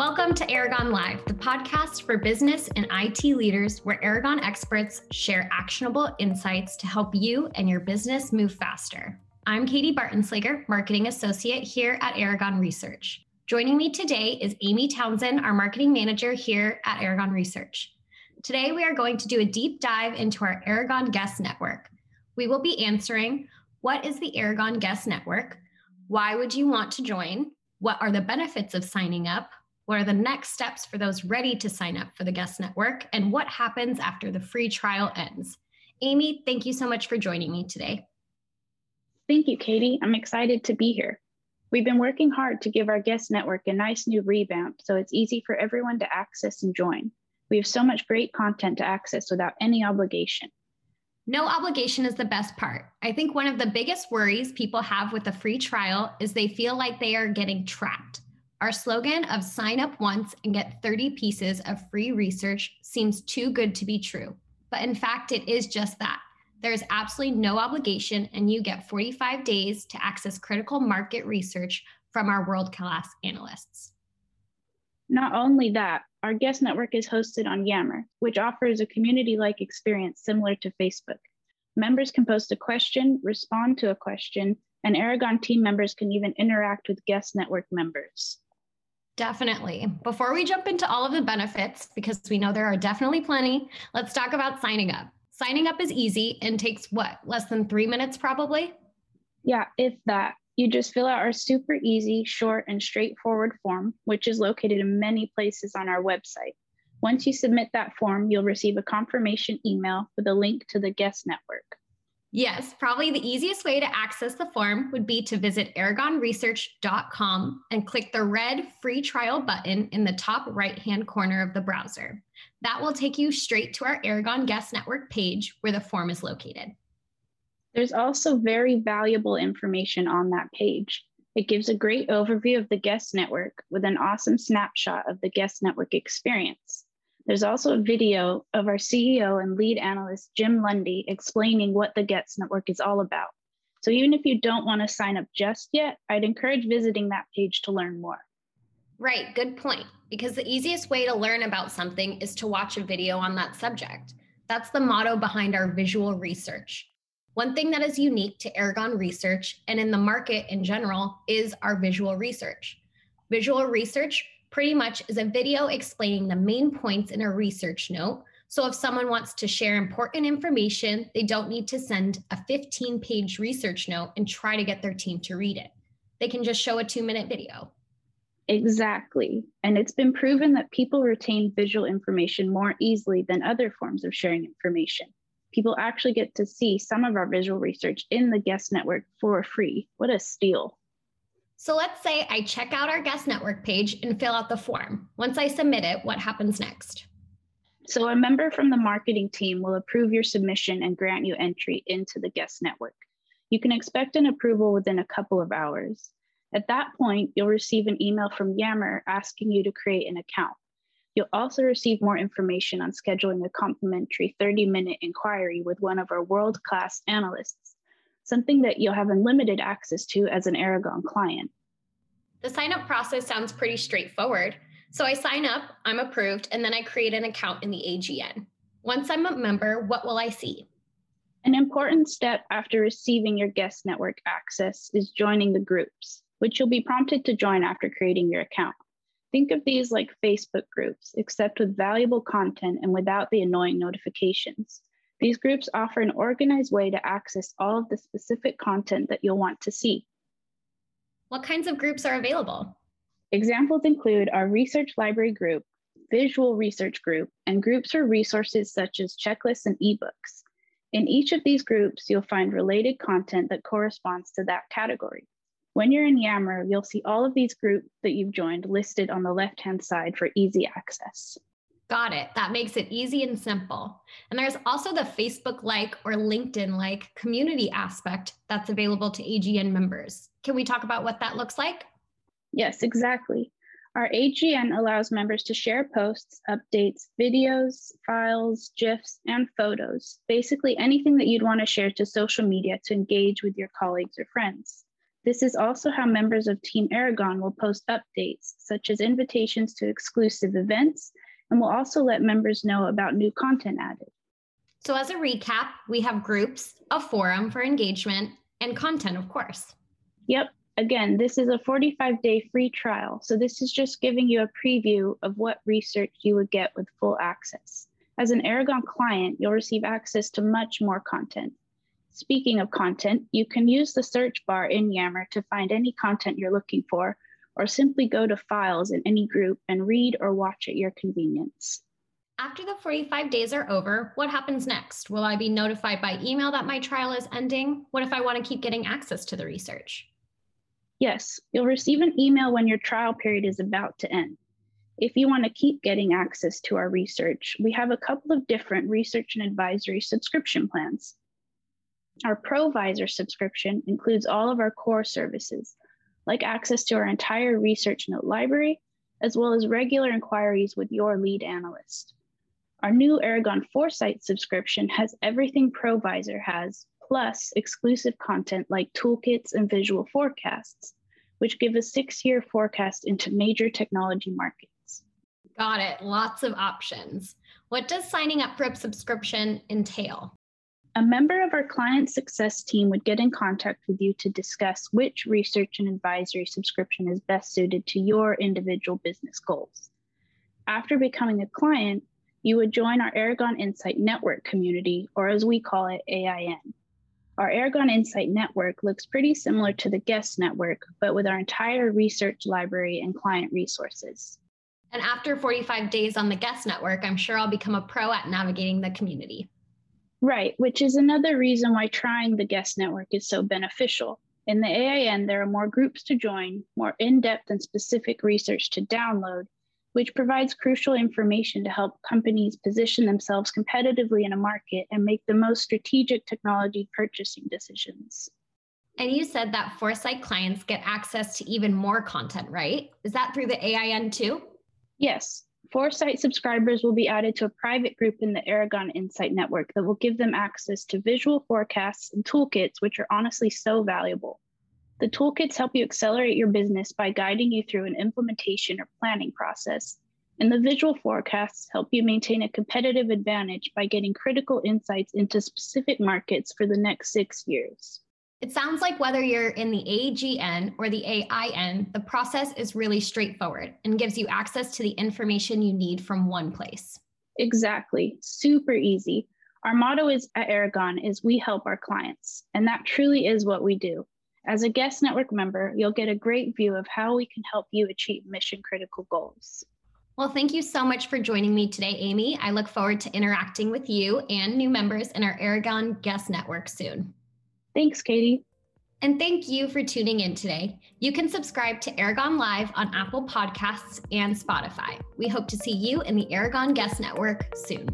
Welcome to Aragon Live, the podcast for business and IT leaders where Aragon experts share actionable insights to help you and your business move faster. I'm Katie Bartenslager, Marketing Associate here at Aragon Research. Joining me today is Amy Townsend, our Marketing Manager here at Aragon Research. Today, we are going to do a deep dive into our Aragon Guest Network. We will be answering what is the Aragon Guest Network? Why would you want to join? What are the benefits of signing up? What are the next steps for those ready to sign up for the Guest Network? And what happens after the free trial ends? Amy, thank you so much for joining me today. Thank you, Katie. I'm excited to be here. We've been working hard to give our guest network a nice new revamp so it's easy for everyone to access and join. We have so much great content to access without any obligation. No obligation is the best part. I think one of the biggest worries people have with a free trial is they feel like they are getting trapped. Our slogan of sign up once and get 30 pieces of free research seems too good to be true. But in fact, it is just that. There is absolutely no obligation, and you get 45 days to access critical market research from our world class analysts. Not only that, our guest network is hosted on Yammer, which offers a community like experience similar to Facebook. Members can post a question, respond to a question, and Aragon team members can even interact with guest network members. Definitely. Before we jump into all of the benefits, because we know there are definitely plenty, let's talk about signing up. Signing up is easy and takes what, less than three minutes probably? Yeah, if that. You just fill out our super easy, short, and straightforward form, which is located in many places on our website. Once you submit that form, you'll receive a confirmation email with a link to the guest network. Yes, probably the easiest way to access the form would be to visit aragonresearch.com and click the red free trial button in the top right hand corner of the browser. That will take you straight to our Aragon Guest Network page where the form is located. There's also very valuable information on that page. It gives a great overview of the guest network with an awesome snapshot of the guest network experience. There's also a video of our CEO and lead analyst, Jim Lundy, explaining what the Guest Network is all about. So even if you don't want to sign up just yet, I'd encourage visiting that page to learn more. Right, good point. Because the easiest way to learn about something is to watch a video on that subject. That's the motto behind our visual research. One thing that is unique to Aragon Research and in the market in general is our visual research. Visual research pretty much is a video explaining the main points in a research note. So if someone wants to share important information, they don't need to send a 15 page research note and try to get their team to read it. They can just show a two minute video. Exactly. And it's been proven that people retain visual information more easily than other forms of sharing information. People actually get to see some of our visual research in the guest network for free. What a steal! So let's say I check out our guest network page and fill out the form. Once I submit it, what happens next? So a member from the marketing team will approve your submission and grant you entry into the guest network. You can expect an approval within a couple of hours. At that point, you'll receive an email from Yammer asking you to create an account. You'll also receive more information on scheduling a complimentary 30 minute inquiry with one of our world class analysts something that you'll have unlimited access to as an Aragon client. The sign up process sounds pretty straightforward. So I sign up, I'm approved, and then I create an account in the AGN. Once I'm a member, what will I see? An important step after receiving your guest network access is joining the groups, which you'll be prompted to join after creating your account. Think of these like Facebook groups, except with valuable content and without the annoying notifications. These groups offer an organized way to access all of the specific content that you'll want to see. What kinds of groups are available? Examples include our research library group, visual research group, and groups for resources such as checklists and ebooks. In each of these groups, you'll find related content that corresponds to that category. When you're in Yammer, you'll see all of these groups that you've joined listed on the left-hand side for easy access. Got it. That makes it easy and simple. And there's also the Facebook like or LinkedIn like community aspect that's available to AGN members. Can we talk about what that looks like? Yes, exactly. Our AGN allows members to share posts, updates, videos, files, GIFs, and photos, basically anything that you'd want to share to social media to engage with your colleagues or friends. This is also how members of Team Aragon will post updates, such as invitations to exclusive events, and we'll also let members know about new content added. So, as a recap, we have groups, a forum for engagement, and content, of course. Yep. Again, this is a 45 day free trial. So, this is just giving you a preview of what research you would get with full access. As an Aragon client, you'll receive access to much more content. Speaking of content, you can use the search bar in Yammer to find any content you're looking for, or simply go to files in any group and read or watch at your convenience. After the 45 days are over, what happens next? Will I be notified by email that my trial is ending? What if I want to keep getting access to the research? Yes, you'll receive an email when your trial period is about to end. If you want to keep getting access to our research, we have a couple of different research and advisory subscription plans. Our ProVisor subscription includes all of our core services, like access to our entire research note library, as well as regular inquiries with your lead analyst. Our new Aragon Foresight subscription has everything ProVisor has, plus exclusive content like toolkits and visual forecasts, which give a six year forecast into major technology markets. Got it. Lots of options. What does signing up for a subscription entail? A member of our client success team would get in contact with you to discuss which research and advisory subscription is best suited to your individual business goals. After becoming a client, you would join our Aragon Insight Network community, or as we call it, AIN. Our Aragon Insight Network looks pretty similar to the Guest Network, but with our entire research library and client resources. And after 45 days on the Guest Network, I'm sure I'll become a pro at navigating the community. Right, which is another reason why trying the guest network is so beneficial. In the AIN, there are more groups to join, more in depth and specific research to download, which provides crucial information to help companies position themselves competitively in a market and make the most strategic technology purchasing decisions. And you said that Foresight clients get access to even more content, right? Is that through the AIN too? Yes, Foresight subscribers will be added to a private group in the Aragon Insight Network that will give them access to visual forecasts and toolkits, which are honestly so valuable. The toolkits help you accelerate your business by guiding you through an implementation or planning process. And the visual forecasts help you maintain a competitive advantage by getting critical insights into specific markets for the next six years. It sounds like whether you're in the AGN or the AIN, the process is really straightforward and gives you access to the information you need from one place. Exactly. Super easy. Our motto is at Aragon is we help our clients, and that truly is what we do. As a guest network member, you'll get a great view of how we can help you achieve mission critical goals. Well, thank you so much for joining me today, Amy. I look forward to interacting with you and new members in our Aragon Guest Network soon. Thanks, Katie. And thank you for tuning in today. You can subscribe to Aragon Live on Apple Podcasts and Spotify. We hope to see you in the Aragon Guest Network soon.